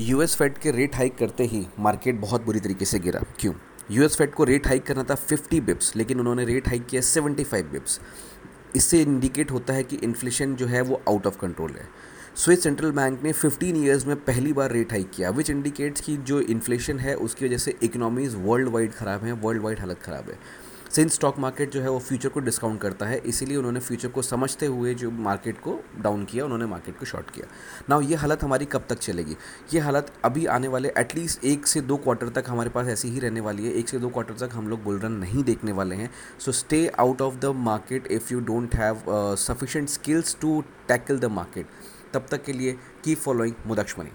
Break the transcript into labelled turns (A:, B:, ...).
A: US Fed के rate hike करते ही मार्केट बहुत बुरी तरीके से गिरा। क्यों? यूएस फेड को रेट हाइक करना था 50 बिप्स लेकिन उन्होंने रेट हाइक किया 75 बिप्स इससे इंडिकेट होता है कि इन्फ्लेशन जो है वो आउट ऑफ़ कंट्रोल है। स्विस सेंट्रल बैंक ने 15 ईयर्स में पहली बार रेट हाइक किया विच इंडिकेट्स कि जो इन्फ्लेशन है, उसकी वजह से इकोनॉमीज़ वर्ल्ड वाइड ख़राब हैं वर्ल्ड वाइड हालत ख़राब है। सिंस स्टॉक मार्केट जो है वो फ्यूचर को डिस्काउंट करता है, इसीलिए उन्होंने फ्यूचर को समझते हुए जो मार्केट को डाउन किया, उन्होंने मार्केट को शॉर्ट किया। ना ये हालत हमारी कब तक चलेगी? ये हालत अभी आने वाले एटलीस्ट एक से दो क्वार्टर तक हमारे पास ऐसी ही रहने वाली है। एक से दो क्वार्टर तक हम लोग बुल रन नहीं देखने वाले हैं। So stay out of the market if you don't have sufficient skills to tackle the market तब तक के लिए कीप फॉलोइंग मुदक्ष मनी।